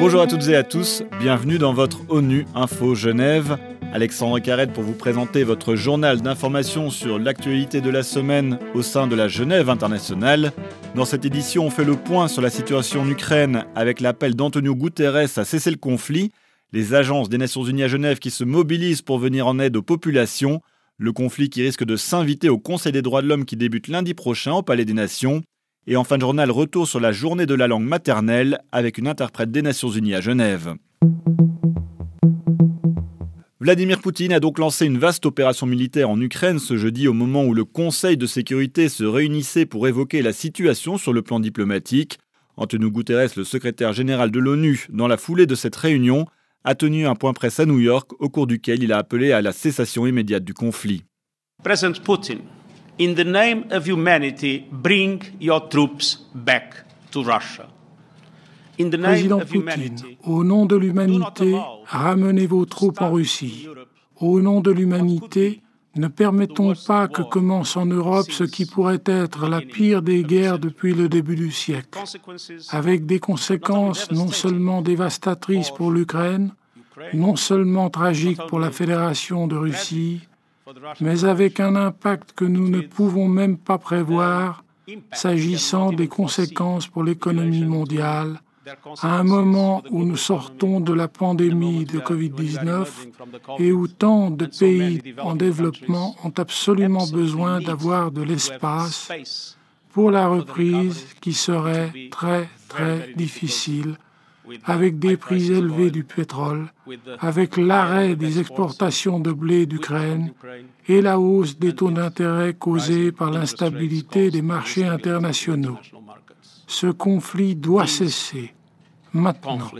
Bonjour à toutes et à tous, bienvenue dans votre ONU Info Genève. Alexandre Carrette pour vous présenter votre journal d'information sur l'actualité de la semaine au sein de la Genève internationale. Dans cette édition, on fait le point sur la situation en Ukraine avec l'appel d'Antonio Guterres à cesser le conflit, les agences des Nations Unies à Genève qui se mobilisent pour venir en aide aux populations, le conflit qui risque de s'inviter au Conseil des droits de l'homme qui débute lundi prochain au Palais des Nations, et en fin de journal, retour sur la journée de la langue maternelle avec une interprète des Nations Unies à Genève. Vladimir Poutine a donc lancé une vaste opération militaire en Ukraine ce jeudi au moment où le Conseil de sécurité se réunissait pour évoquer la situation sur le plan diplomatique. Antonio Guterres, le secrétaire général de l'ONU, dans la foulée de cette réunion, a tenu un point presse à New York au cours duquel il a appelé à la cessation immédiate du conflit. In the name of humanity, bring your troops back to Russia. In the name Président of Poutine, au nom de l'humanité, ramenez vos troupes en Russie. Au nom de l'humanité, ne permettons pas que commence en Europe ce qui pourrait être la pire des guerres depuis le début du siècle, avec des conséquences non seulement dévastatrices pour l'Ukraine, non seulement tragiques pour la Fédération de Russie, mais avec un impact que nous ne pouvons même pas prévoir s'agissant des conséquences pour l'économie mondiale, à un moment où nous sortons de la pandémie de Covid-19 et où tant de pays en développement ont absolument besoin d'avoir de l'espace pour la reprise qui serait très très difficile avec des prix élevés du pétrole, avec l'arrêt des exportations de blé d'Ukraine et la hausse des taux d'intérêt causés par l'instabilité des marchés internationaux. Ce conflit doit cesser maintenant.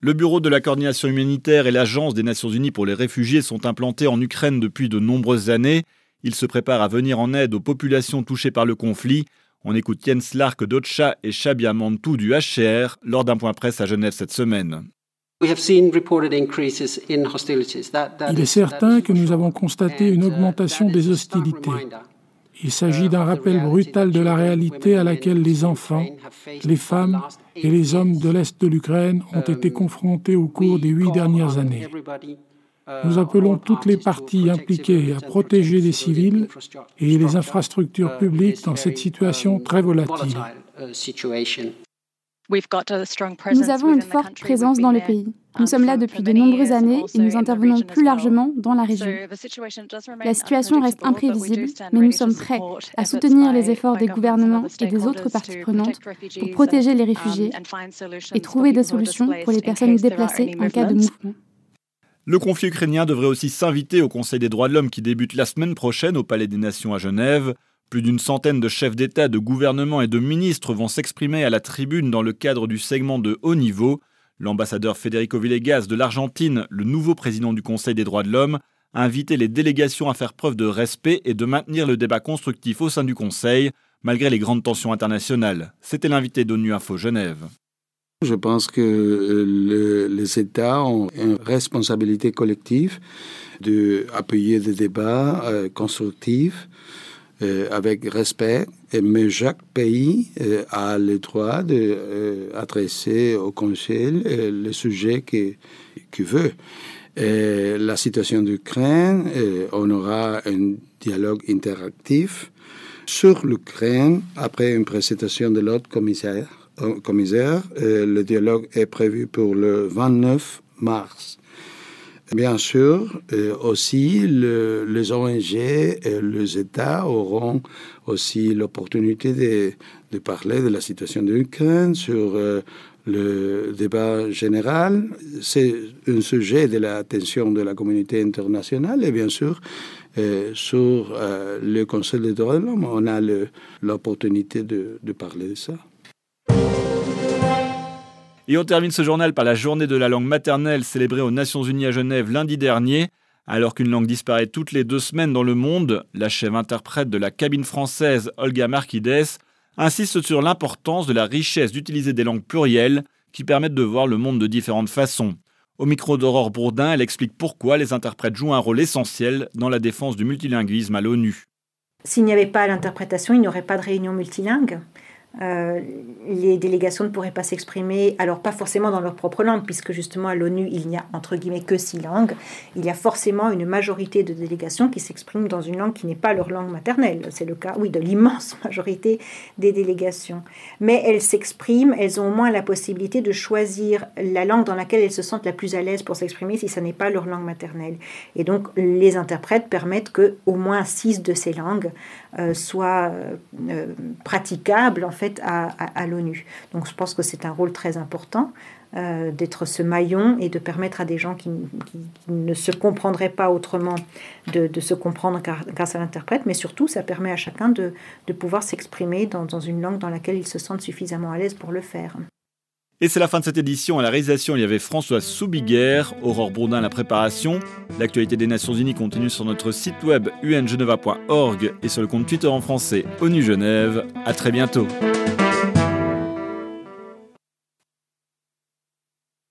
Le Bureau de la coordination humanitaire et l'Agence des Nations Unies pour les réfugiés sont implantés en Ukraine depuis de nombreuses années. Ils se préparent à venir en aide aux populations touchées par le conflit. On écoute Jens Lark d'Ocha et Shabia Mantou du HCR lors d'un point presse à Genève cette semaine. Il est certain que nous avons constaté une uh, augmentation des hostilités. Il s'agit d'un rappel brutal de la réalité à laquelle les enfants, les femmes et les hommes de l'Est de l'Ukraine ont été um, confrontés au cours des huit dernières années. Nous appelons toutes les parties impliquées à protéger les civils et les infrastructures publiques dans cette situation très volatile. Nous avons une forte présence dans le pays. Nous sommes là depuis de nombreuses années et nous intervenons plus largement dans la région. La situation reste imprévisible, mais nous sommes prêts à soutenir les efforts des gouvernements et des autres parties prenantes pour protéger les réfugiés et trouver des solutions pour les personnes déplacées en cas de mouvement. Le conflit ukrainien devrait aussi s'inviter au Conseil des droits de l'homme qui débute la semaine prochaine au Palais des Nations à Genève. Plus d'une centaine de chefs d'État, de gouvernement et de ministres vont s'exprimer à la tribune dans le cadre du segment de haut niveau. L'ambassadeur Federico Villegas de l'Argentine, le nouveau président du Conseil des droits de l'homme, a invité les délégations à faire preuve de respect et de maintenir le débat constructif au sein du Conseil, malgré les grandes tensions internationales. C'était l'invité d'ONU Info Genève. Je pense que euh, les États ont une responsabilité collective d'appuyer des débats euh, constructifs euh, avec respect, mais chaque pays a le droit d'adresser au Conseil le sujet qu'il veut. la situation d'Ukraine, on aura un dialogue interactif sur l'Ukraine après une présentation de l'autre commissaire commissaire. le dialogue est prévu pour le 29 mars. Bien sûr, aussi, les ONG et les États auront aussi l'opportunité de, parler de la situation de l'Ukraine sur euh, le débat général. C'est un sujet de l'attention de la communauté internationale et bien sûr, euh, sur euh, le Conseil des droits de l'homme, on a l'opportunité de parler de ça. Et on termine ce journal par la journée de la langue maternelle célébrée aux Nations Unies à Genève lundi dernier. Alors qu'une langue disparaît toutes les deux semaines dans le monde, la chef interprète de la cabine française Olga Marquides insiste sur l'importance de la richesse d'utiliser des langues plurielles qui permettent de voir le monde de différentes façons. Au micro d'Aurore Bourdin, elle explique pourquoi les interprètes jouent un rôle essentiel dans la défense du multilinguisme à l'ONU. S'il n'y avait pas l'interprétation, il n'y aurait pas de réunion multilingue. Euh, les délégations ne pourraient pas s'exprimer, alors pas forcément dans leur propre langue, puisque justement à l'ONU, il n'y a entre guillemets que six langues. Il y a forcément une majorité de délégations qui s'expriment dans une langue qui n'est pas leur langue maternelle. C'est le cas, oui, de l'immense majorité des délégations. Mais elles s'expriment, elles ont au moins la possibilité de choisir la langue dans laquelle elles se sentent la plus à l'aise pour s'exprimer si ça n'est pas leur langue maternelle. Et donc les interprètes permettent que au moins six de ces langues euh, soient euh, praticables en fait à, l'ONU. Donc je pense que c'est un rôle très important euh, d'être ce maillon et de permettre à des gens qui, ne se comprendraient pas autrement de, se comprendre grâce à l'interprète, mais surtout ça permet à chacun de, pouvoir s'exprimer dans, dans une langue dans laquelle ils se sentent suffisamment à l'aise pour le faire. Et c'est la fin de cette édition. À la réalisation, il y avait François Soubiguer, Aurore Bourdin la préparation. L'actualité des Nations Unies continue sur notre site web ungeneva.org et sur le compte Twitter en français ONU Genève. À très bientôt.